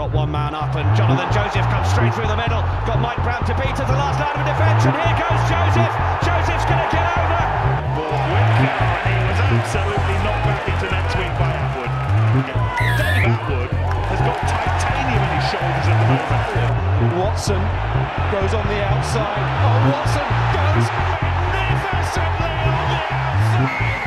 got one man up, and Jonathan Joseph comes straight through the middle. Got Mike Brown to beat at the last line of defence, and here goes Joseph. Joseph's going to get over. Ball and he was absolutely knocked back into net swing by Attwood. Dave Attwood has got titanium in his shoulders at the moment. Watson goes on the outside. Oh, Watson goes magnificently on the outside.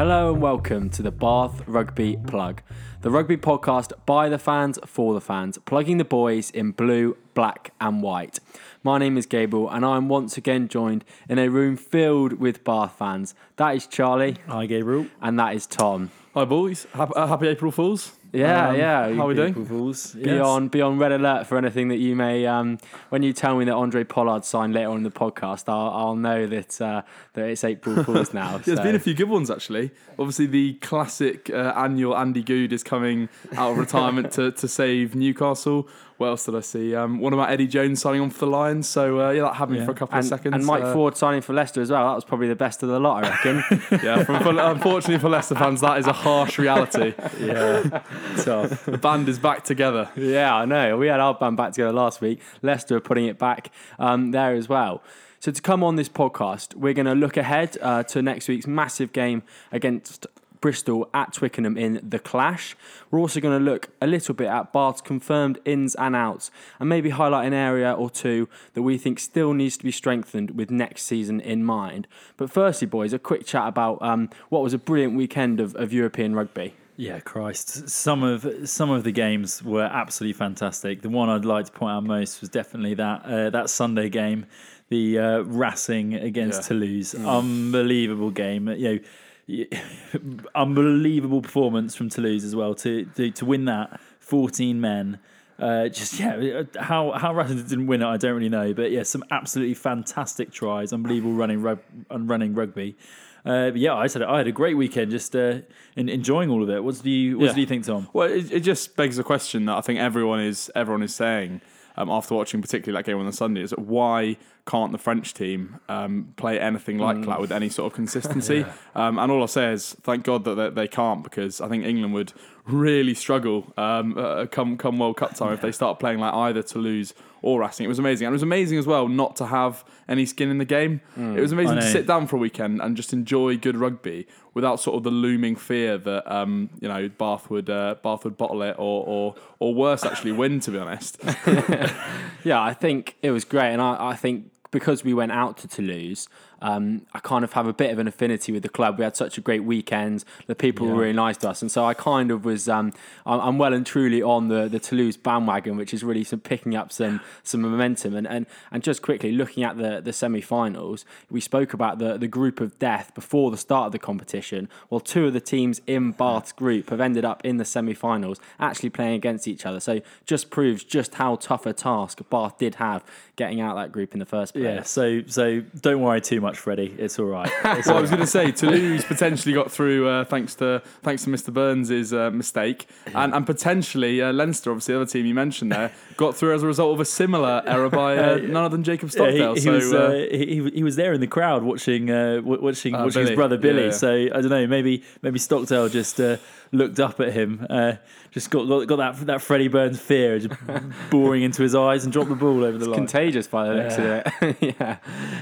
Hello and welcome to the Bath Rugby Plug, the rugby podcast by the fans for the fans, plugging the boys in blue, black, and white. My name is Gabriel, and I'm once again joined in a room filled with Bath fans. That is Charlie, Hi, Gabriel. and that is Tom. Hi, boys. Happy, uh, happy April Fools. Yeah, Um, yeah. How are we doing? Fools. Be on, be on red alert for anything that you may. Um, when you tell me that Handré Pollard signed later on in the podcast, I'll, I'll know that uh, that it's April Fools now. There's so- There's been a few good ones actually. Obviously, the classic uh, annual Andy Goode is coming out of retirement to, to save Newcastle. What else did I see? Um, one about Eddie Jones signing on for the Lions. So uh, yeah, that had me Yeah. for a couple and, of seconds. and Mike Uh, Ford signing for Leicester as well. That was probably the best of the lot, I reckon. Yeah, for, for, unfortunately for Leicester fans, that is a harsh reality. yeah, tough. The band is back together. Yeah, I know. We had our band back together last week. Leicester are putting it back um, there as well. So to come on this podcast, we're going to look ahead uh, to next week's massive game against Bristol at Twickenham in the Clash. We're also going to look a little bit at Bath's confirmed ins and outs, and maybe highlight an area or two that we think still needs to be strengthened with next season in mind. But firstly, boys, a quick chat about um, what was a brilliant weekend of, of European rugby. Yeah, Christ. Some of some of the games were absolutely fantastic. The one I'd like to point out most was definitely that uh, that Sunday game, the uh, Racing against Yeah. Toulouse. Unbelievable game. You know, unbelievable performance from Toulouse as well to to, to win that. Fourteen men. Uh, just yeah, how how Racing didn't win it, I don't really know, but yeah, some absolutely fantastic tries, unbelievable running rug, running rugby. Uh, but yeah, I said I had a great weekend, just uh, in, enjoying all of it. What do you what Yeah. do you think, Tom? Well, it, it just begs the question that I think everyone is everyone is saying um, after watching particularly that game on the Sunday is why can't the French team um, play anything like that with any sort of consistency? um, and all I say is thank God that they, they can't because I think England would really struggle um, uh, come come World Cup time if they start playing like either Toulouse or Racing. It was amazing, and it was amazing as well not to have any skin in the game. It was amazing to sit down for a weekend and just enjoy good rugby without sort of the looming fear that um, you know Bath would uh, Bath would bottle it or or or worse actually win. To be honest, Yeah, I think it was great, and I, I think because we went out to Toulouse, um, I kind of have a bit of an affinity with the club. We had such a great weekend. The people were really nice to us, and so I kind of was. Um, I'm, I'm well and truly on the, the Toulouse bandwagon, which is really some picking up some some momentum. And, and and just quickly looking at the the semi-finals, we spoke about the the group of death before the start of the competition. Well, two of the teams in Bath's group have ended up in the semi-finals, actually playing against each other. So just proves just how tough a task Bath did have getting out that group in the first place. Yeah, so so don't worry too much, Freddie. It's all right. It's well, I all was going to say Toulouse potentially got through uh, thanks to thanks to Mr Burns' uh, mistake, and and potentially uh, Leinster, obviously the other team you mentioned there, got through as a result of a similar error by uh, none other than Jacob Yeah, Stockdale. he, he so was uh, uh, he, he- he was there in the crowd watching uh, watching Ah, watching his brother Billy. Yeah, yeah. So I don't know, maybe maybe Stockdale just uh, looked up at him, uh, just got, got got that that Freddie Burns fear just boring into his eyes and dropped the ball over the line. contagious by the looks of it. yeah.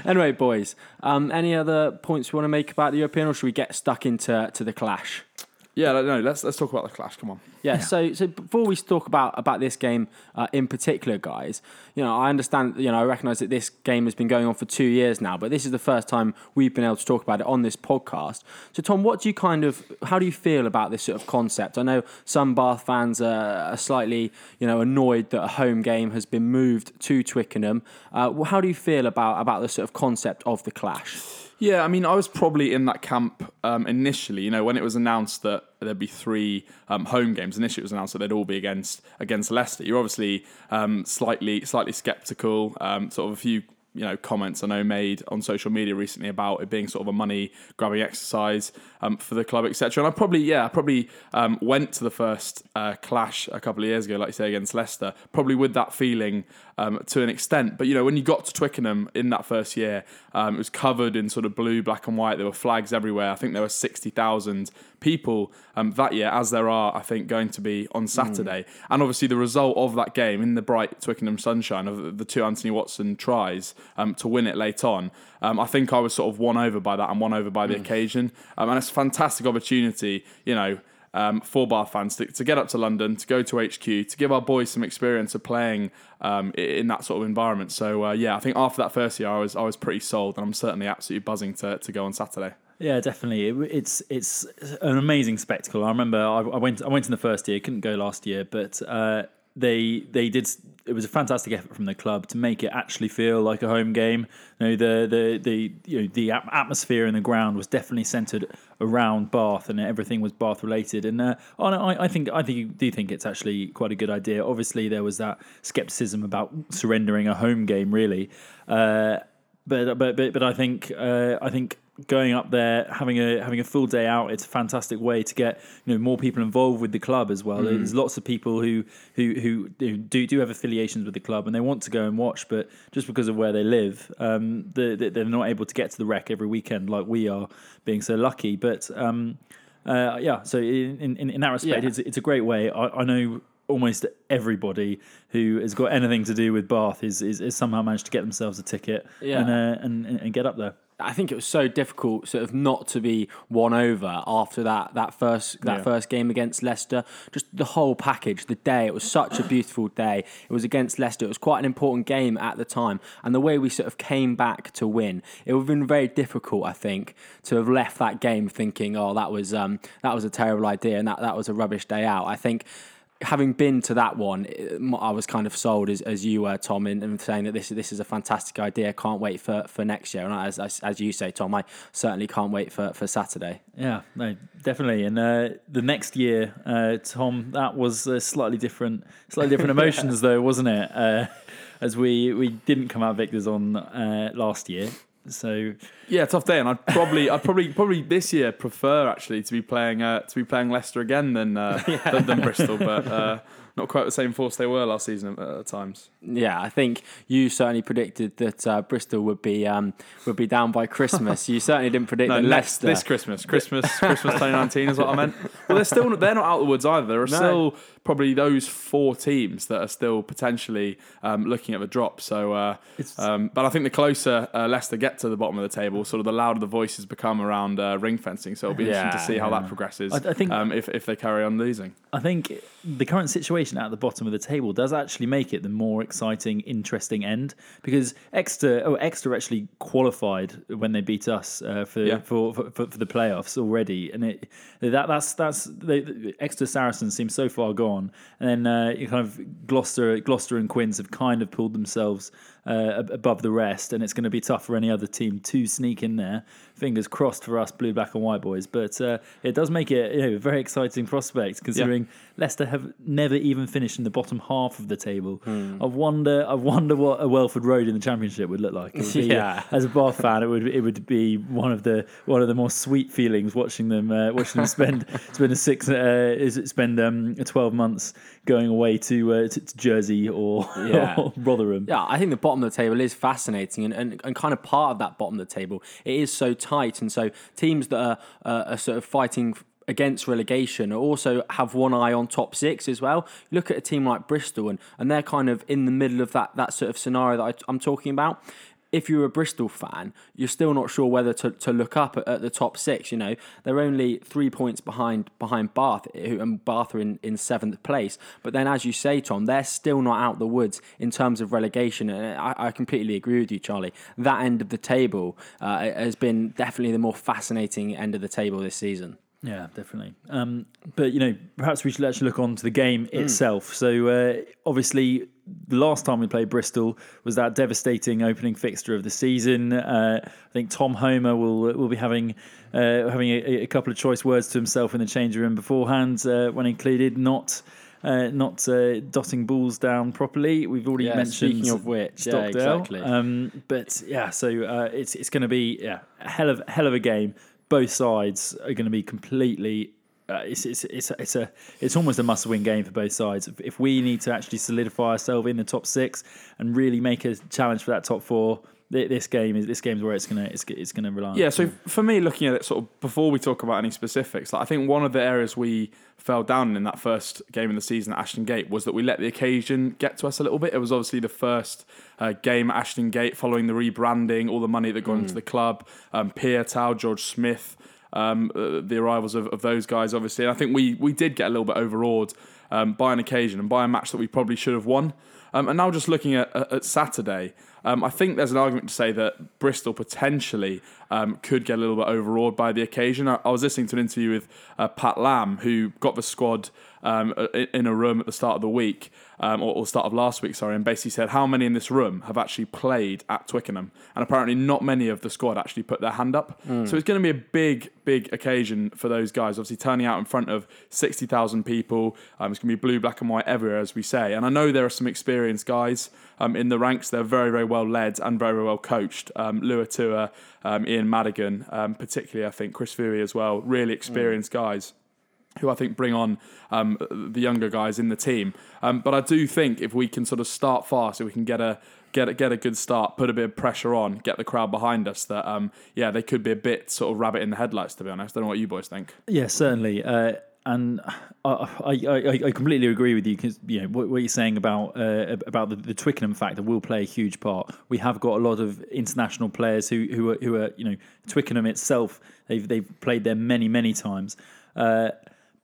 Anyway, boys, um, any other points we want to make about the European, or should we get stuck into to the clash? yeah, no, let's let's talk about the clash. Come on. Yeah, So, so before we talk about about this game uh, in particular, guys, you know, I understand, you know, I recognise that this game has been going on for two years now, but this is the first time we've been able to talk about it on this podcast. So, Tom, what do you kind of, how do you feel about this sort of concept? I know some Bath fans are, are slightly, you know, annoyed that a home game has been moved to Twickenham. Uh, how do you feel about about the sort of concept of the clash? Yeah, I mean, I was probably in that camp um, initially. You know, when it was announced that there'd be three um, home games. Initially, it was announced that they'd all be against against Leicester. You're obviously um, slightly slightly sceptical. Um, sort of a few you know comments I know made on social media recently about it being sort of a money grabbing exercise um, for the club, etc. And I probably yeah, I probably um, went to the first uh, clash a couple of years ago, like you say, against Leicester, probably with that feeling um, to an extent. But you know, when you got to Twickenham in that first year, um, it was covered in sort of blue, black, and white. There were flags everywhere. I think there were sixty thousand people um, that year, as there are, I think, going to be on Saturday. Mm. And obviously, the result of that game in the bright Twickenham sunshine of the two Anthony Watson tries um, to win it late on, um, I think I was sort of won over by that and won over by the mm. occasion. Um, and it's a fantastic opportunity, you know. Um, for Bath fans to, to, get up to London, to go to HQ, to give our boys some experience of playing um, in that sort of environment. So uh, yeah, I think after that first year, I was I was pretty sold, and I'm certainly absolutely buzzing to, to go on Saturday. Yeah, definitely. It, it's it's an amazing spectacle. I remember I, I, went I went in the first year, couldn't go last year, but uh, they they did. It was a fantastic effort from the club to make it actually feel like a home game. You know, the the the you know the atmosphere in the ground was definitely centered around Bath, and everything was Bath related. And uh, I, I think I think you do think it's actually quite a good idea. Obviously, there was that skepticism about surrendering a home game, really. Uh, but but but but I think uh, I think going up there, having a having a full day out, it's a fantastic way to get you know more people involved with the club as well. Mm. There's lots of people who who who do do have affiliations with the club and they want to go and watch, but just because of where they live, um, they're, they're not able to get to the rec every weekend like we are, being so lucky. But um, uh, yeah, so in, in, in that respect, yeah. it's it's a great way. I, I know almost everybody who has got anything to do with Bath is, is, is somehow managed to get themselves a ticket yeah. and, uh, and and get up there. I think it was so difficult, sort of, not to be won over after that that first that yeah. first game against Leicester. Just the whole package, the day. It was such a beautiful day. It was against Leicester. It was quite an important game at the time, and the way we sort of came back to win, it would have been very difficult, I think, to have left that game thinking, "Oh, that was um, that was a terrible idea," and that that was a rubbish day out. I think having been to that one, I was kind of sold as, as you were, Tom, in, in saying that this this is a fantastic idea. Can't wait for, for next year. And as, as, as you say, Tom, I certainly can't wait for, for Saturday. Yeah, no, definitely. And uh, the next year, uh, Tom, that was uh, slightly different, slightly different emotions, though, wasn't it? Uh, as we we didn't come out victors on uh, last year. So yeah, tough day, and I'd probably, I'd probably, probably this year prefer actually to be playing, uh, to be playing Leicester again than uh, yeah. than, than, Bristol, but uh, not quite the same force they were last season at, times. Yeah, I think you certainly predicted that uh, Bristol would be um, would be down by Christmas. You certainly didn't predict no, that Leicester this Christmas, Christmas, Christmas 2019 is what I meant. Well, they're still they're not out of the woods either. There are no. still probably those four teams that are still potentially um, looking at the drop. So, uh, um, but I think the closer uh, Leicester get to the bottom of the table, sort of the louder the voices become around uh, ring fencing. So it'll be yeah, interesting to see yeah. how that progresses. I, I think um, if if they carry on losing. I think the current situation at the bottom of the table does actually make it the more exciting, interesting end because Exeter, oh, Exeter actually qualified when they beat us uh, for, yeah. for, for, for, the playoffs already, and it that that's that's the, Exeter Saracens seem so far gone, and then uh, kind of Gloucester, Gloucester and Quins have kind of pulled themselves uh, above the rest, and it's going to be tough for any other team to sneak in there. Fingers crossed for us, blue, black, and white boys. But uh, it does make it you know, a very exciting prospect, considering yeah. Leicester have never even finished in the bottom half of the table. Hmm. I wonder, I wonder what a Welford Road in the Championship would look like. Would be, yeah. Uh, as a Bath fan, it would it would be one of the one of the more sweet feelings watching them uh, watching them spend spend a six uh, is it spend um, twelve months going away to, uh, to, to Jersey or, yeah. or Rotherham. Yeah, I think the bottom of the table is fascinating, and, and, and kind of part of that bottom of the table, it is so tight, and so teams that are, uh, are sort of fighting against relegation also have one eye on top six as well. Look at a team like Bristol and, and they're kind of in the middle of that, that sort of scenario that I, am talking about if you're a Bristol fan, you're still not sure whether to, to look up at, at, the top six. You know, they're only three points behind behind Bath, and Bath are in, in seventh place. But then, as you say, Tom, they're still not out the woods in terms of relegation. And I, I completely agree with you, Charlie. That end of the table uh, has been definitely the more fascinating end of the table this season. Yeah, definitely. Um, but you know, perhaps we should actually look on to the game mm. itself. So uh, obviously, the last time we played Bristol was that devastating opening fixture of the season. Uh, I think Tom Homer will will be having uh, having a, a, couple of choice words to himself in the changing room beforehand uh, when included not. Uh, not uh, dotting balls down properly. We've already yeah, mentioned. Speaking of which, yeah, exactly. Um, but yeah, so uh, it's it's going to be yeah, a hell of hell of a game. Both sides are going to be completely uh, it's, it's it's it's a it's almost a must-win game for both sides. If- we need to actually solidify ourselves in the top six and really make a challenge for that top four, this game is this game's where it's gonna it's, it's gonna rely. on. Yeah, so for me, looking at it sort of before we talk about any specifics, like, I think one of the areas we fell down in that first game of the season at Ashton Gate was that we let the occasion get to us a little bit. It was obviously the first uh, game at Ashton Gate following the rebranding, all the money that got into the club, um, Piutau, George Smith, um, uh, the arrivals of, of those guys, obviously. And I think we, we did get a little bit overawed um, by an occasion and by a match that we probably should have won. Um, and now just looking at, at at Saturday, um, I think there's an argument to say that Bristol potentially um, could get a little bit overawed by the occasion. I, I was listening to an interview with uh, Pat Lam, who got the squad um, in, a room at the start of the week, um, or, or start of last week, sorry, and basically said how many in this room have actually played at Twickenham, and apparently not many of the squad actually put their hand up. So it's going to be a big, big occasion for those guys. Obviously, turning out in front of sixty thousand people. Um, it's going to be blue, black, and white everywhere, as we say. And I know there are some experienced guys um, in the ranks. They're very, very well led and very, very well coached. Um, Luatua, um, Ian Madigan, um, particularly, I think Chris Fury as well. Really experienced guys who I think bring on um, the younger guys in the team. Um, but I do think if we can sort of start fast, if we can get a get a, get a good start, put a bit of pressure on, get the crowd behind us, that um, yeah, they could be a bit sort of rabbit in the headlights. To be honest, I don't know what you boys think. Yeah, certainly. Uh, and I, I, I, completely agree with you because you know what, what you're saying about uh, about the, the Twickenham factor will play a huge part. We have got a lot of international players who who are, who are you know Twickenham itself. They've they've played there many many times. Uh,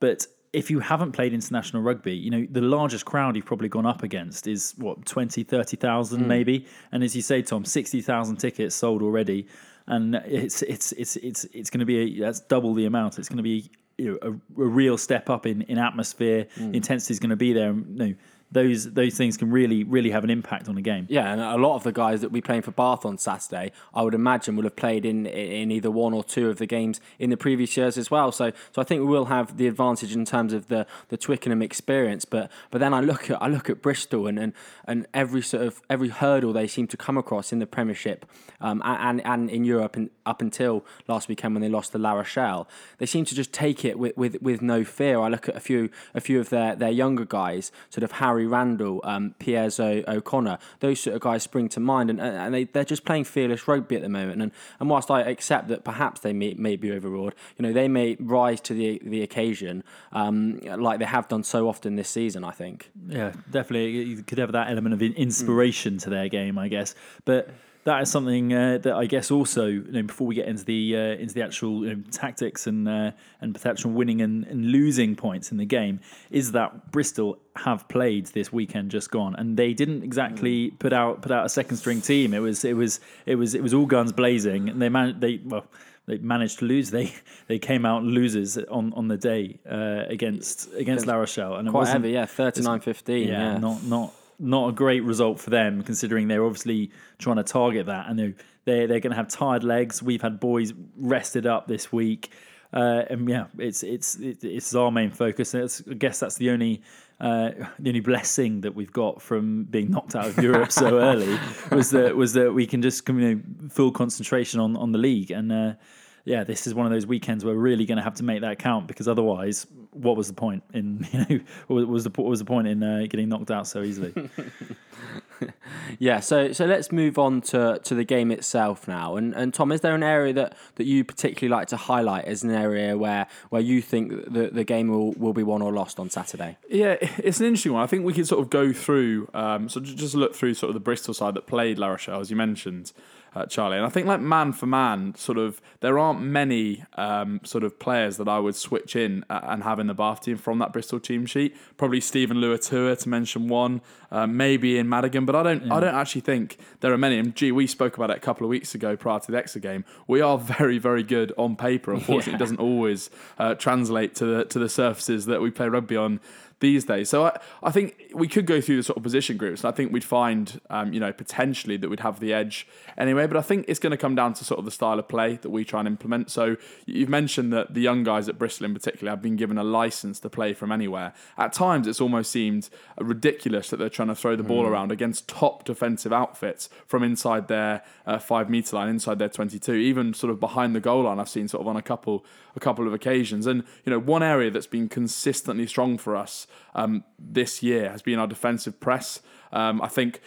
but if you haven't played international rugby, you know the largest crowd you've probably gone up against is what 20, 30,000 hmm. maybe. And as you say, Tom, sixty thousand tickets sold already, and it's it's it's it's it's going to be a, that's double the amount. It's going to be you know, a, a real step up in, in atmosphere. Hmm. Intensity is going to be there. You know, those those things can really really have an impact on a game. Yeah, and a lot of the guys that be playing for Bath on Saturday, I would imagine, will have played in in either one or two of the games in the previous years as well. So, so I think we will have the advantage in terms of the, the Twickenham experience. But but then I look at I look at Bristol and, and, and every sort of every hurdle they seem to come across in the Premiership um, and, and and in Europe and up until last weekend when they lost to La Rochelle, they seem to just take it with, with, with no fear. I look at a few a few of their, their younger guys, sort of Harry Randall, um, O'Connor, those sort of guys spring to mind, and, and they, they're just playing fearless rugby at the moment. And, and whilst I accept that perhaps they may, may be overawed, you know, they may rise to the the occasion um, like they have done so often this season. I think. Yeah, definitely. You could have that element of in- inspiration to their game, I guess. But that is something uh, that I guess also, you know, before we get into the uh, into the actual you know, tactics and uh, and potential winning and, and losing points in the game, is that Bristol have played this weekend just gone, and they didn't exactly put out put out a second string team. It was it was it was it was all guns blazing, and they man they well they managed to lose. They they came out losers on, on the day uh, against against La Rochelle, and it Quite heavy, yeah, 39-15, yeah, yeah. not not not a great result for them considering they're obviously trying to target that and they're they're, they're going to have tired legs. We've had boys rested up this week, uh, and yeah, it's it's it's our main focus. I guess that's the only. Uh, the only blessing that we've got from being knocked out of Europe so early was that was that we can just you know, full concentration on, on the league and uh, yeah, this is one of those weekends where we're really going to have to make that count because otherwise, what was the point in you know what was the what was the point in uh, getting knocked out so easily? Yeah, so so let's move on to, to the game itself now. And and Tom, is there an area that, that you particularly like to highlight as an area where where you think the, the game will, will be won or lost on Saturday? Yeah, it's an interesting one. I think we could sort of go through, um, so just look through sort of the Bristol side that played La Rochelle, as you mentioned, uh, Charlie. And I think, like man for man, sort of, there aren't many um, sort of players that I would switch in uh, and have in the Bath team from that Bristol team sheet. Probably Steven Luatua to mention one, uh, maybe in Madigan, but I don't, I don't actually think there are many. And gee, we spoke about it a couple of weeks ago prior to the Exeter game. We are very, very good on paper. Unfortunately, it doesn't always uh, translate to the to the surfaces that we play rugby on these days. So I, I think we could go through the sort of position groups, and I think we'd find, um, you know, potentially that we'd have the edge anyway. But I think it's going to come down to sort of the style of play that we try and implement. So you've mentioned that the young guys at Bristol in particular have been given a license to play from anywhere. At times, it's almost seemed ridiculous that they're trying to throw the ball Mm. around against top defensive outfits from inside their uh, five meter line, inside their 22, even sort of behind the goal line. I've seen sort of on a couple a couple of occasions. And you know, one area that's been consistently strong for us um, this year has been our defensive press. Um, I think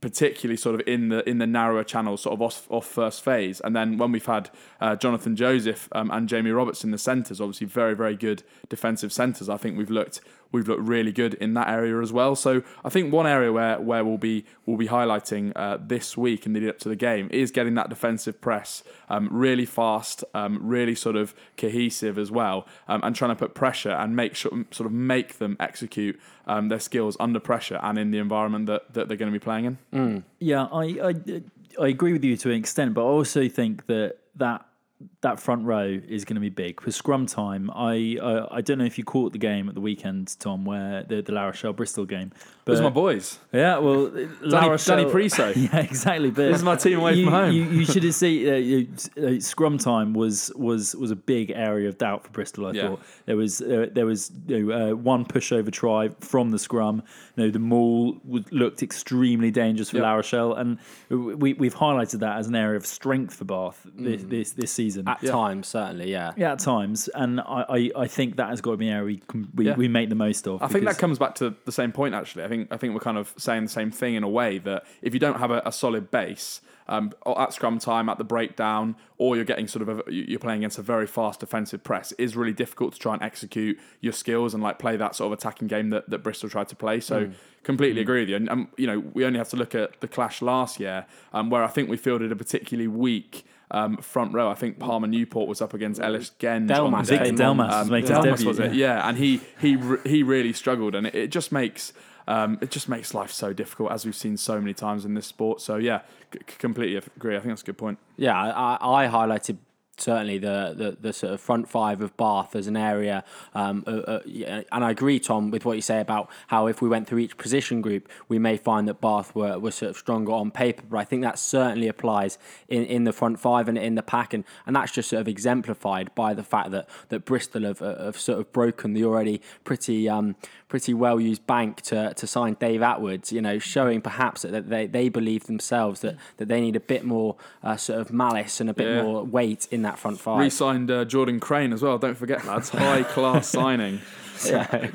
particularly sort of in the in the narrower channels, sort of off, off first phase, and then when we've had uh, Jonathan Joseph um, and Jamie Roberts in the centres, obviously very very good defensive centres. I think we've looked we've looked really good in that area as well. So I think one area where where we'll be we'll be highlighting uh, this week in the lead up to the game is getting that defensive press um, really fast, um, really sort of cohesive as well, um, and trying to put pressure and make sure sort of make them execute um, their skills under pressure and in the environment that, that they're going to be playing in. Yeah, I, I I agree with you to an extent, but I also think that that that front row is going to be big for scrum time. I I, I don't know if you caught the game at the weekend, Tom, where the the La Rochelle Bristol game. But Those are my boys. yeah, well, La Danny- Rochelle, Danny Priso. Yeah, exactly. But This is my team away you, from home. You, you should have seen uh, you, uh, scrum time was was was a big area of doubt for Bristol. I Yeah. thought there was uh, there was you know, uh, one pushover try from the scrum. You know, the maul looked extremely dangerous for Yep. La Rochelle, and we we've highlighted that as an area of strength for Bath this Mm. this, this season. At times, certainly, yeah. yeah, at times, and I, I, I think that has got to be an area we can, we, Yeah. we make the most of. I think that comes back to the same point. Actually, I think I think we're kind of saying the same thing in a way that if you don't have a, a solid base um, at scrum time, at the breakdown, or you're getting sort of a, you're playing against a very fast defensive press, it is really difficult to try and execute your skills and like play that sort of attacking game that, that Bristol tried to play. So completely agree with you. And um, you know, we only have to look at the clash last year, um, where I think we fielded a particularly weak. Um, front row. I think Palmer Newport was up against Ellis Genge. on Delmas the day. came Victor. Delmas Um, making Delmas debut. was it? Yeah, and he he he really struggled, and it, it just makes um, it just makes life so difficult as we've seen so many times in this sport. So yeah, c- c- completely agree. I think that's a good point. Yeah, I, I highlighted certainly the, the, the sort of front five of Bath as an area, um, uh, uh, and I agree, Tom, with what you say about how if we went through each position group, we may find that Bath were, were sort of stronger on paper. But I think that certainly applies in, in the front five and in the pack, and, and that's just sort of exemplified by the fact that that Bristol have, uh, have sort of broken the already pretty um, pretty well used bank to, to sign Dave Attwood. You know, showing perhaps that they, they believe themselves that, that they need a bit more uh, sort of malice and a bit Yeah. more weight in that front five. Re-signed uh, Jordan Crane as well. Don't forget, lads, high class signing.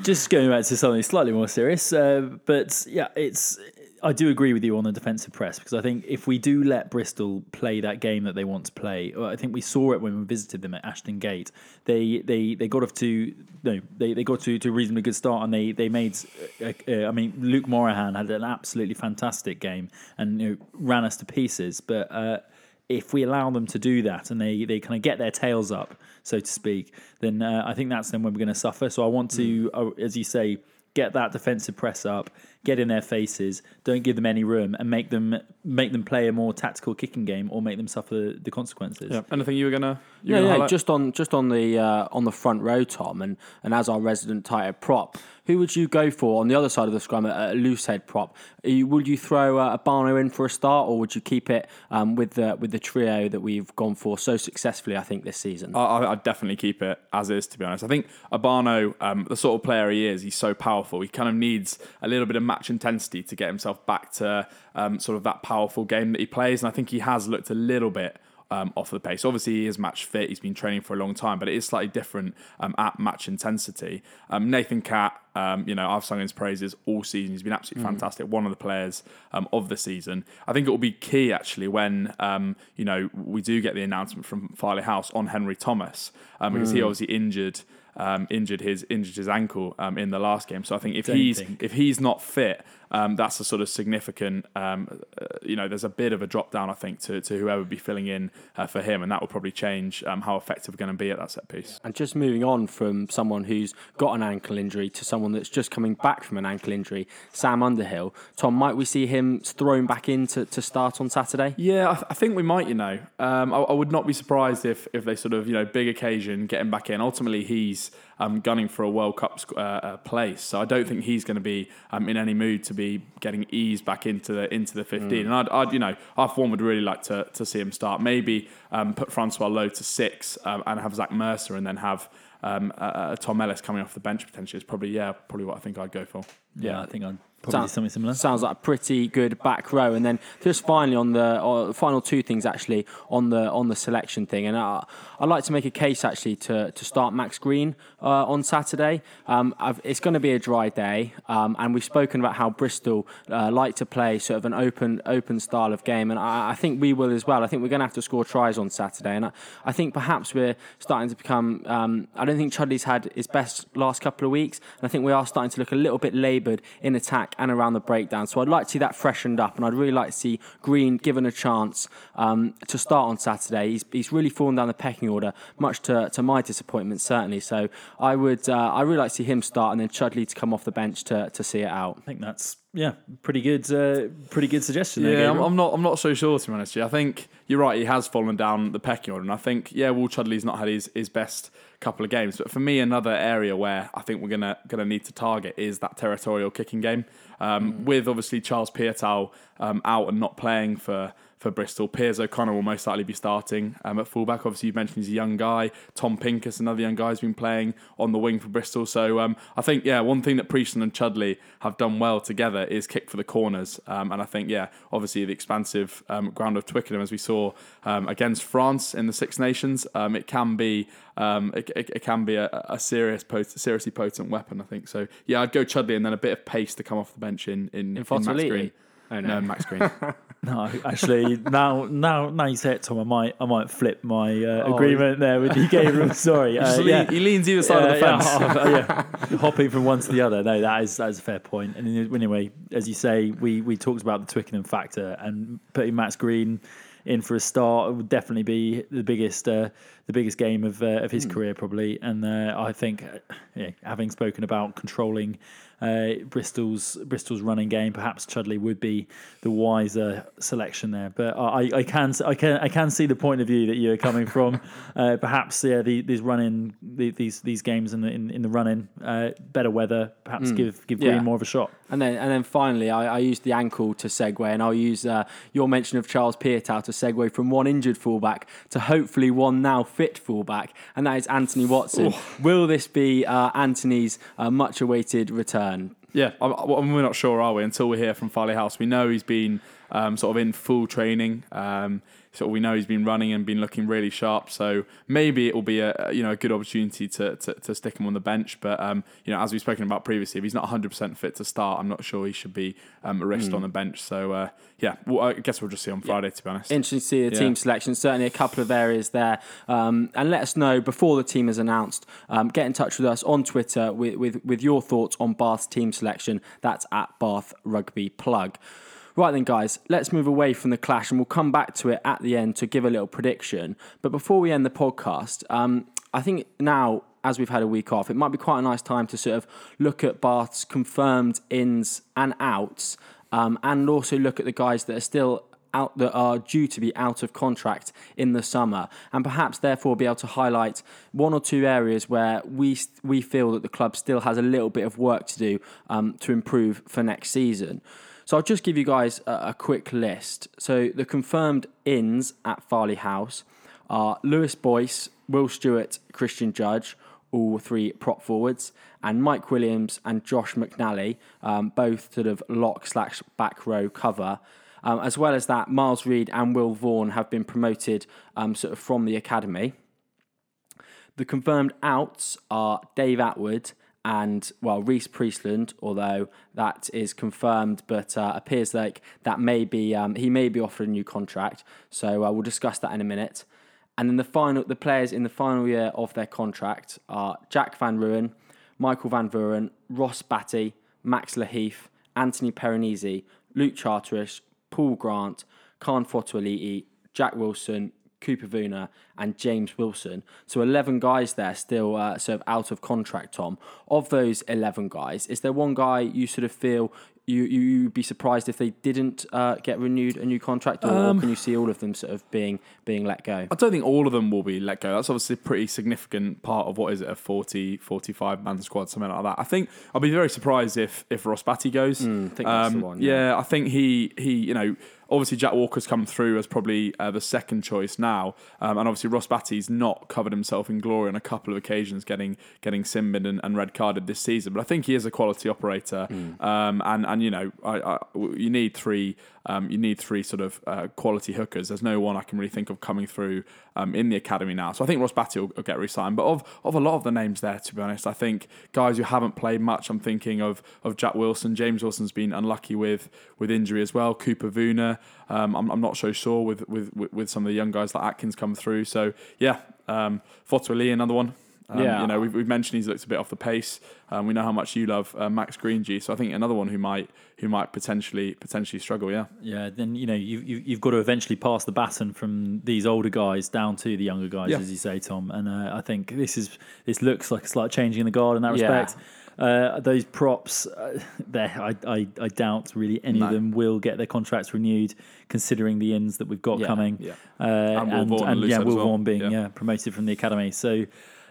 just going back to something slightly more serious, uh, but yeah, it's. I do agree with you on the defensive press because I think if we do let Bristol play that game that they want to play, I think we saw it when we visited them at Ashton Gate. They they, they got off to no, they, they got to, to a reasonably good start and they they made. Uh, uh, I mean, Luke Morahan had an absolutely fantastic game and you know, ran us to pieces, but. Uh, if we allow them to do that and they, they kind of get their tails up, so to speak, then uh, I think that's then when we're going to suffer. So I want to, uh, as you say, get that defensive press up, get in their faces, don't give them any room, and make them make them play a more tactical kicking game or make them suffer the consequences. Yeah. Anything you were gonna? You Yeah, gonna yeah. highlight? Just on just on the uh, on the front row, Tom, and, and as our resident tighter prop, who would you go for on the other side of the scrum at a loose head prop? Would you throw Obano in for a start, or would you keep it um, with the with the trio that we've gone for so successfully? I think this season. I, I'd definitely keep it as is, to be honest. I think Obano, um, the sort of player he is, he's so powerful. He kind of needs a little bit of match intensity to get himself back to um, sort of that powerful game that he plays. And I think he has looked a little bit um, off the pace. Obviously, he is match fit. He's been training for a long time, but it is slightly different um, at match intensity. Um, Nathan Catt, um, you know, I've sung his praises all season. He's been absolutely fantastic. One of the players um, of the season. I think it will be key actually when um, you know we do get the announcement from Farleigh House on Henry Thomas um, because he obviously injured. Um, injured his injured his ankle um, in the last game, so I think if Don't he's think. if he's not fit, um, that's a sort of significant. Um, uh, you know, there's a bit of a drop down, I think, to, to whoever would be filling in uh, for him, and that will probably change um, how effective we're going to be at that set piece. And just moving on from someone who's got an ankle injury to someone that's just coming back from an ankle injury, Sam Underhill. Tom, might we see him thrown back in to, to start on Saturday? Yeah, I, th- I think we might. You know, um, I, I would not be surprised if if they sort of you know big occasion get him back in. Ultimately, he's he's um, gunning for a World Cup uh, uh, place. So I don't think he's going to be um, in any mood to be getting eased back into the into the 15. Mm. And I'd, I'd, you know, half one would really like to to see him start. Maybe um, put Francois Louw to six um, and have Zach Mercer, and then have um, uh, Tom Ellis coming off the bench potentially. Is probably yeah, probably what I think I'd go for. Yeah, I think I'd Probably sounds, something similar. Sounds like a pretty good back row. And then just finally on the uh, final two things actually on the on the selection thing, and uh, I'd like to make a case actually to to start Max Green uh, on Saturday. Um, it's going to be a dry day, um, and we've spoken about how Bristol uh, like to play sort of an open open style of game, and I, I, think we will as well. I think we're going to have to score tries on Saturday, and I, I think perhaps we're starting to become. Um, I don't think Chudley's had his best last couple of weeks, and I think we are starting to look a little bit laboured in attack and around the breakdown. So I'd like to see that freshened up, and I'd really like to see Green given a chance um, to start on Saturday. He's, he's really fallen down the pecking order, much to, to my disappointment, certainly. So I would uh, I really like to see him start, and then Chudley to come off the bench to, to see it out. I think that's yeah, pretty good, uh, pretty good suggestion. Yeah, there, I'm, I'm, not, I'm not so sure to be honest. I think you're right. He has fallen down the pecking order, and I think yeah, Will Chudley's not had his, his best couple of games. But for me, another area where I think we're gonna gonna need to target is that territorial kicking game. Um, mm. With obviously Charles Piutau um, out and not playing for for Bristol. Piers O'Connor will most likely be starting um, at fullback. Obviously, you mentioned he's a young guy. Tom Pincus, another young guy, has been playing on the wing for Bristol. So um, I think, yeah, one thing that Priestland and Chudley have done well together is kick for the corners. Um, and I think, yeah, obviously the expansive um, ground of Twickenham, as we saw um, against France in the Six Nations, um, it can be it, it, it, can be a, a serious, pot- seriously potent weapon. I think so. Yeah, I'd go Chudley and then a bit of pace to come off the bench in in, in, in Max Green. Oh, no. no, Max Green. no, actually, now now now you say it, Tom, I might I might flip my uh, oh, agreement there with you, Gabriel. Sorry, uh, yeah. he leans either side of the fence. Yeah, yeah, hopping from one to the other. No, that is that is a fair point. And anyway, as you say, we we talked about the Twickenham factor and putting Max Green in for a start would definitely be the biggest uh, the biggest game of uh, of his mm. career probably. And uh, I think, uh, yeah, having spoken about controlling uh, Bristol's Bristol's running game, perhaps Chudley would be the wiser selection there. But I, I can I can I can see the point of view that you're coming from. uh, perhaps yeah, the, these running the, these these games in the in, in the running, uh, better weather, perhaps mm. give give Green yeah. more of a shot. And then and then finally, I, I used the ankle to segue, and I'll use uh, your mention of Charles Piutau to segue from one injured fullback to hopefully one now fit fullback, and that is Anthony Watson. Ooh. Will this be uh, Anthony's uh, much awaited return? Yeah, I, I, we're not sure, are we? Until we hear from Farleigh House, we know he's been um, sort of in full training. Um, sort of we know he's been running and been looking really sharp. So maybe it will be a you know a good opportunity to to, to stick him on the bench. But um, you know as we've spoken about previously, if he's not 100 percent fit to start, I'm not sure he should be um, risked mm. on the bench. So uh, yeah, well, I guess we'll just see on Friday. To be honest, interesting to see the yeah. team selection. Certainly a couple of areas there, um, and let us know before the team is announced. Um, get in touch with us on Twitter with, with with your thoughts on Bath's team selection. That's at Bath Rugby Plug. Right then, guys, let's move away from the clash and we'll come back to it at the end to give a little prediction. But before we end the podcast, um, I think now, as we've had a week off, it might be quite a nice time to sort of look at Bath's confirmed ins and outs um, and also look at the guys that are still out that are due to be out of contract in the summer, and perhaps therefore be able to highlight one or two areas where we we feel that the club still has a little bit of work to do um, to improve for next season. So I'll just give you guys a, a quick list. So the confirmed ins at Farleigh House are Lewis Boyce, Will Stewart, Christian Judge, all three prop forwards, and Mike Williams and Josh McNally, um, both sort of lock slash back row cover. Um, as well as that, Miles Reid and Will Vaughan have been promoted um, sort of from the academy. The confirmed outs are Dave Attwood and well Rhys Priestland, although that is confirmed, but uh, appears like that may be um, he may be offered a new contract. So uh, we'll discuss that in a minute. And then the final, the players in the final year of their contract are Jack Van Ruin, Michael Van Vuuren, Ross Batty, Max Lahiff, Anthony Perenise, Luke Charteris, Paul Grant, Kahn Fotuali'i, Jack Wilson, Cooper Vuna, and James Wilson. So 11 guys there still uh, sort of out of contract, Tom. Of those 11 guys, is there one guy you sort of feel you you you'd be surprised if they didn't uh, get renewed a new contract, or, or can you see all of them sort of being being let go? I don't think all of them will be let go. That's obviously a pretty significant part of what is it, a 40, 45 man squad, something like that. I think I'll be very surprised if if Ross Batty goes. Mm, I think that's the Um, one, Yeah. yeah. I think he he you know obviously Jack Walker's come through as probably uh, the second choice now, um, and obviously Ross Batty's not covered himself in glory on a couple of occasions, getting getting sin-binned and, and red carded this season. But I think he is a quality operator, Hmm. um, and and you know I, I, you need three um, you need three sort of uh, quality hookers. There's no one I can really think of coming through um, in the academy now. So I think Ross Batty will, will get re-signed. But of of a lot of the names there, to be honest, I think guys who haven't played much. I'm thinking of of Jack Wilson. James Wilson's been unlucky with with injury as well. Cooper Vuna. Um, I'm, I'm not so sure with, with with some of the young guys like Atkins come through. So yeah, um, Fotuali'i, another one. Um, Yeah. you know we've, we've mentioned he's looked a bit off the pace. Um, we know how much you love uh, Max Greengy, so I think another one who might who might potentially potentially struggle. Yeah. Yeah, then you know you, you you've got to eventually pass the baton from these older guys down to the younger guys, Yeah. as you say, Tom. And uh, I think this is this looks like a slight changing in the guard in that Yeah. respect. Uh, those props, uh, there, I, I, I doubt really any of them will get their contracts renewed, considering the ins that we've got Yeah, coming. yeah. Uh, And and, Vaughan and and yeah, Will as well. Being Yeah. yeah. promoted from the academy. So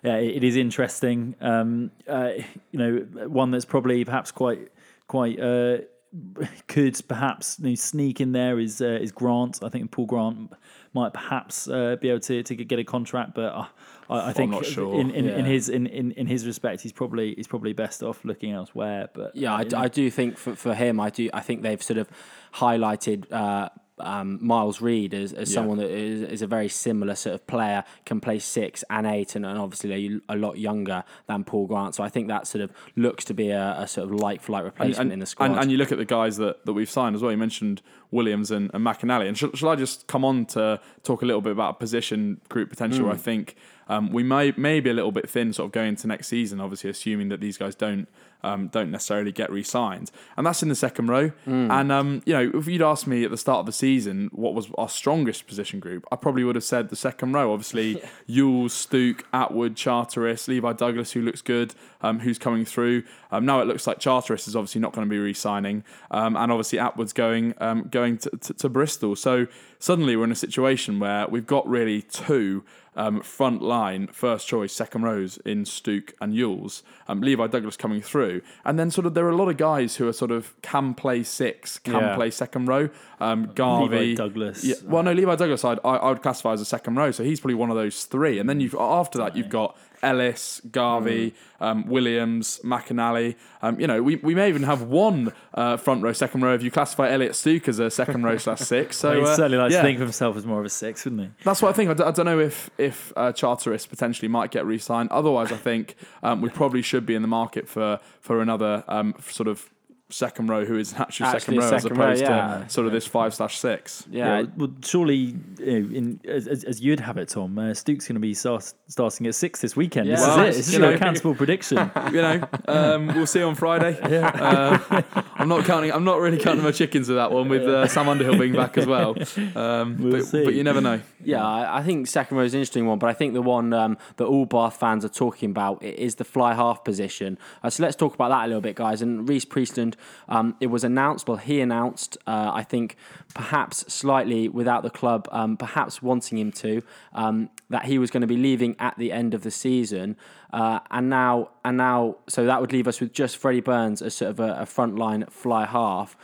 yeah, it, is interesting. Um, uh, you know, one that's probably perhaps quite quite. Uh, could perhaps you know, sneak in there is uh, is Grant. I think Paul Grant might perhaps uh, be able to, to get a contract, but uh, I, I think sure. in, in, in his in, in, in his respect, he's probably he's probably best off looking elsewhere. But Yeah, I, uh, do think for, for him, I do. I think they've sort of highlighted uh, um, Miles Reid as, as Yeah. someone that is, is a very similar sort of player, can play six and eight, and, and obviously a, a lot younger than Paul Grant. So I think that sort of looks to be a, a sort of like for like replacement in the squad. And, and you look at the guys that, that we've signed as well. You mentioned Williams and, and McNally. And shall, shall I just come on to talk a little bit about position group potential? Where I think um, we may, may be a little bit thin sort of going into next season, obviously, assuming that these guys don't um, don't necessarily get re signed. And that's in the second row. Hmm. And, um, you know, if you'd asked me at the start of the season what was our strongest position group, I probably would have said the second row. Obviously, Ewels, Stooke, Attwood, Charteris, Levi Douglas, who looks good, um, who's coming through. Um, now it looks like Charteris is obviously not going to be re-signing, um, and obviously Attwood's going um, going to, to, to Bristol. So suddenly we're in a situation where we've got really two um, front line, first choice, second rows in Stooke and Ewels. Um, Levi Douglas coming through, and then sort of there are a lot of guys who are sort of can play six, can Yeah. play second row. Um, Garvey, Levi Douglas. Yeah, well, no, Levi Douglas, I'd, I, I would classify as a second row, so he's probably one of those three. And then you've after that you've got Ellis, Garvey, um, Williams, McNally. Um, you know, we, we may even have one uh, front row, second row if you classify Elliott Stooke as a second row slash six. So he uh, certainly likes yeah. to think of himself as more of a six, wouldn't he? That's what I think. I d- I don't know if if uh, Charteris potentially might get re-signed. Otherwise, I think um, we probably should be in the market for for another um, sort of second row who is actually, Actually second a row as second row, opposed yeah. to sort of this five slash six. yeah, well, well, surely, you know, in, as, as- as you'd have it, Tom, uh, Stooke's going to be start, starting at six this weekend. This Yeah. is it. This is You your know- accountable prediction. you know, um, we'll see on Friday. Uh, I'm not counting. I'm not really counting my chickens with that one. With uh, Sam Underhill being back as well. Um, We'll but, see. but you never know. Yeah, I I think second row is an interesting one, but I think the one um, that all Bath fans are talking about is the fly half position. Uh, so let's talk about that a little bit, guys. And Rhys Priestland, um, it was announced, well, he announced, uh, I think perhaps slightly without the club, um, perhaps wanting him to, um, that he was going to be leaving at the end of the season. Uh, and now, and now, so that would leave us with just Freddie Burns as sort of a, a frontline fly half.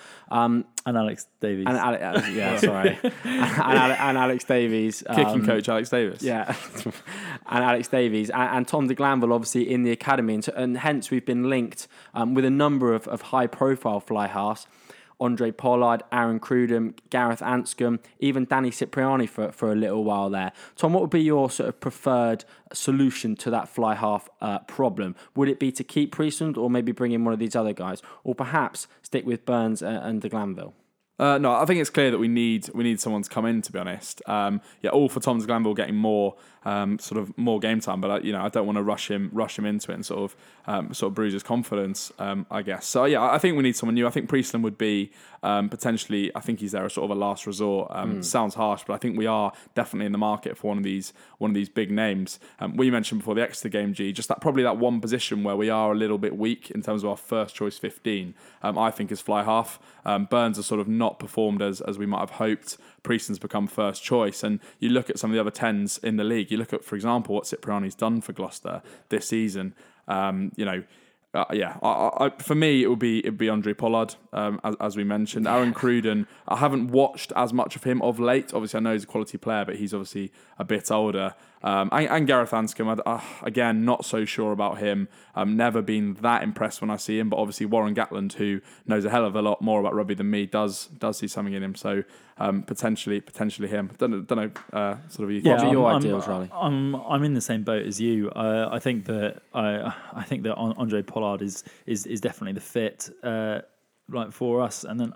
And Alex Davies. and Ale- uh, yeah, sorry, and, Ale- and Alex Davies, Kicking um, coach Alex Davis. yeah, and Alex Davies and, and Tom de Glanville, obviously in the academy, and, and hence we've been linked um, with a number of, of high-profile fly halves. Andre Pollard, Aaron Cruden, Gareth Anscombe, even Danny Cipriani for, for a little while there. Tom, what would be your sort of preferred solution to that fly half uh, problem? Would it be to keep Priestland or maybe bring in one of these other guys? Or perhaps stick with Burns uh, and de Glanville? Uh, no, I think it's clear that we need we need someone to come in. To be honest, um, yeah, all for Tom Glanville getting more um, sort of more game time, but I, you know I don't want to rush him rush him into it and sort of um, sort of bruise his confidence. Um, I guess so. Yeah, I think we need someone new. I think Priestland would be um, potentially. I think he's there as sort of a last resort. Um, Sounds harsh, but I think we are definitely in the market for one of these one of these big names. Um, we mentioned before the Exeter game, G, just that probably that one position where we are a little bit weak in terms of our first choice fifteen. Um, I think is fly half. Um, Burns has sort of not performed as as we might have hoped. Priestland's become first choice, and you look at some of the other tens in the league. You look at, for example, what Cipriani's done for Gloucester this season. Um, you know. Uh, yeah, I, I, for me, it would be it'd be Andre Pollard, um, as, as we mentioned. Aaron Cruden, I haven't watched as much of him of late. Obviously, I know he's a quality player, but he's obviously a bit older. Um, and, and Gareth Anscombe, uh, again, not so sure about him. Um, never been that impressed when I see him, but obviously Warren Gatland, who knows a hell of a lot more about rugby than me, does does see something in him. So um, potentially, potentially him. Don't know, don't know uh, sort of. You What are I'm- your I'm, ideals, Riley? I'm I'm in the same boat as you. Uh, I think that I I think that Andre Pollard is is is definitely the fit uh, like for us. And then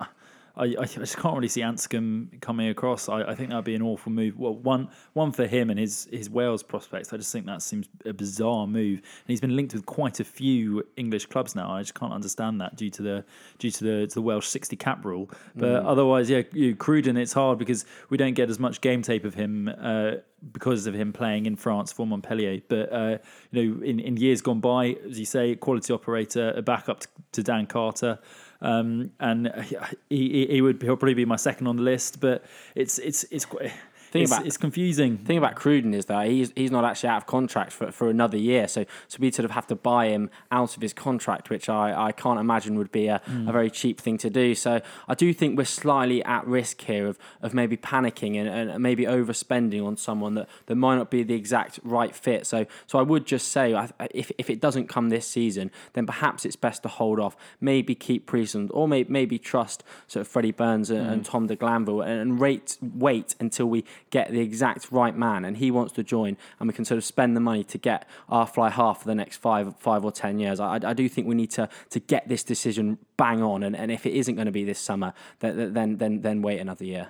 I, I just can't really see Anscombe coming across. I, I think that'd be an awful move. Well, one one for him and his his Wales prospects. I just think that seems a bizarre move. And he's been linked with quite a few English clubs now. I just can't understand that due to the due to the to the Welsh sixty cap rule. But otherwise, yeah, you Cruden, it's hard because we don't get as much game tape of him. Uh, because of him playing in France for Montpellier. But uh, you know, in, in years gone by, as you say, quality operator, a backup to, to Dan Carter, um, and he, he, he would he'll probably be my second on the list. But it's it's it's quite. Think It's, about- it's confusing. thing about Cruden is that he's he's not actually out of contract for, for another year. So so we sort of have to buy him out of his contract, which I, I can't imagine would be a, a very cheap thing to do. So I do think we're slightly at risk here of, of maybe panicking and, and maybe overspending on someone that, that might not be the exact right fit. So so I would just say if, if it doesn't come this season, then perhaps it's best to hold off. Maybe keep Priestland or maybe maybe trust sort of Freddie Burns and, and mm. Tom de Glanville and, and rate wait until we get the exact right man and he wants to join and we can sort of spend the money to get our fly half for the next five five or ten years. I, I do think we need to to get this decision bang on and, and if it isn't going to be this summer then then then then wait another year.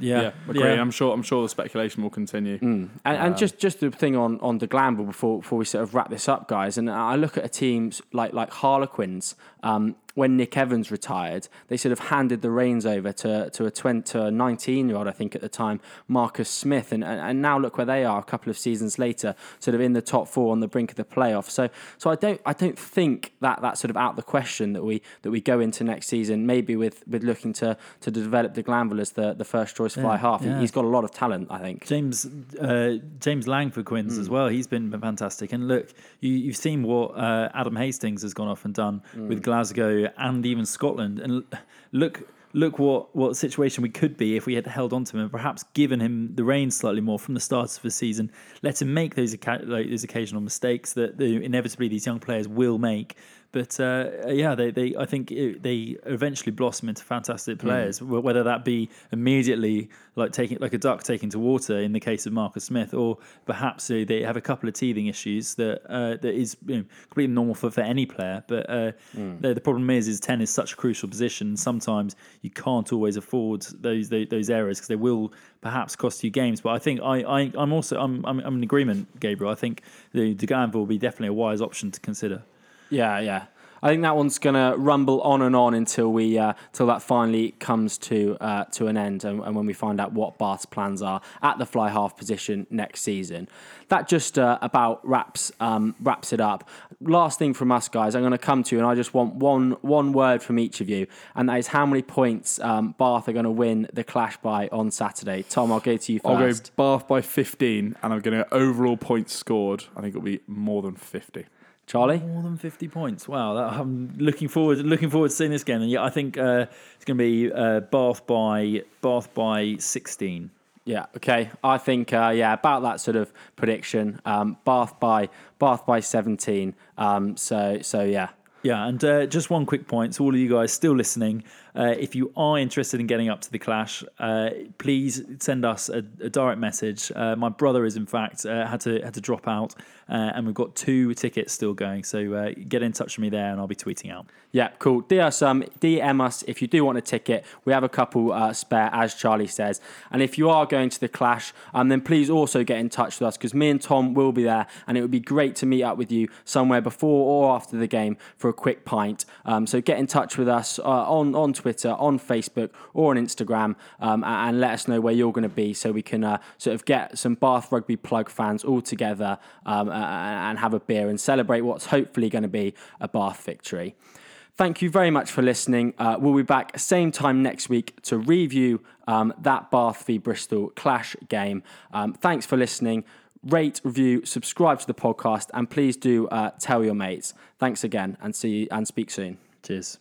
Yeah, yeah, agree. I'm sure. I'm sure the speculation will continue. Mm. And, and um, just just the thing on on De Glanville before before we sort of wrap this up, guys. And I look at a teams like like Harlequins. Um, when Nick Evans retired, they sort of handed the reins over to to a 20, to a 19 year old, I think at the time, Marcus Smith, and, and and now look where they are a couple of seasons later, sort of in the top four on the brink of the playoffs. So so I don't I don't think that that's sort of out the question that we that we go into next season maybe with with looking to to develop de Glanville as the the first choice fly Yeah, half. Yeah. He's got a lot of talent, I think. James uh, James Lang for Quins Hmm. as well. He's been fantastic. And look, you, you've seen what uh, Adam Hastings has gone off and done Hmm. with Glasgow and even Scotland. And look. Look what, what situation we could be if we had held on to him and perhaps given him the reins slightly more from the start of the season. Let him make those like, those occasional mistakes that the, inevitably these young players will make. But uh, yeah, they, they I think it, they eventually blossom into fantastic players. wh- Whether that be immediately like taking like a duck taking to water in the case of Marcus Smith, or perhaps uh, they have a couple of teething issues that uh, that is you know, completely normal for, for any player. But uh, the, the problem is, is ten is such a crucial position. Sometimes you can't always afford those those, those errors because they will perhaps cost you games. But I think I, I I'm also I'm, I'm I'm in agreement, Gabriel. I think the De Glanville will be definitely a wise option to consider. Yeah, yeah. I think that one's gonna rumble on and on until we uh, till that finally comes to uh, to an end, and, and when we find out what Bath's plans are at the fly half position next season. That just uh, about wraps um, wraps it up. Last thing from us, guys, I'm going to come to you, and I just want one one word from each of you, and that is how many points um, Bath are going to win the clash by on Saturday. Tom, I'll go to you first. I'll go. Bath by 15, and I'm going to overall points scored. I think it'll be more than 50. Charlie. More than fifty points. Wow, that, I'm looking forward looking forward to seeing this game. And yeah, I think uh, it's going to be uh, Bath by Bath by sixteen. Yeah. Okay. I think uh, yeah about that sort of prediction. Um, Bath by Bath by seventeen. Um, so so yeah. Yeah, and uh, just one quick point to all of you guys still listening. Uh, if you are interested in getting up to the clash, uh, please send us a, a direct message. Uh, my brother is, in fact, uh, had to had to drop out, uh, and we've got two tickets still going. So uh, get in touch with me there, and I'll be tweeting out. Yeah, cool. DM us, um, DM us if you do want a ticket. We have a couple uh, spare, as Charlie says. And if you are going to the Clash, um, then please also get in touch with us because me and Tom will be there, and it would be great to meet up with you somewhere before or after the game for a quick pint. Um, so get in touch with us uh, on on Twitter, on Facebook, or on Instagram, um, and, let us know where you're going to be, so we can uh, sort of get some Bath Rugby plug fans all together um, and have a beer and celebrate what's hopefully going to be a Bath victory. Thank you very much for listening. Uh, we'll be back same time next week to review um, that Bath v Bristol clash game. Um, thanks for listening. Rate, review, subscribe to the podcast, and please do uh, tell your mates. Thanks again, and see you and speak soon. Cheers.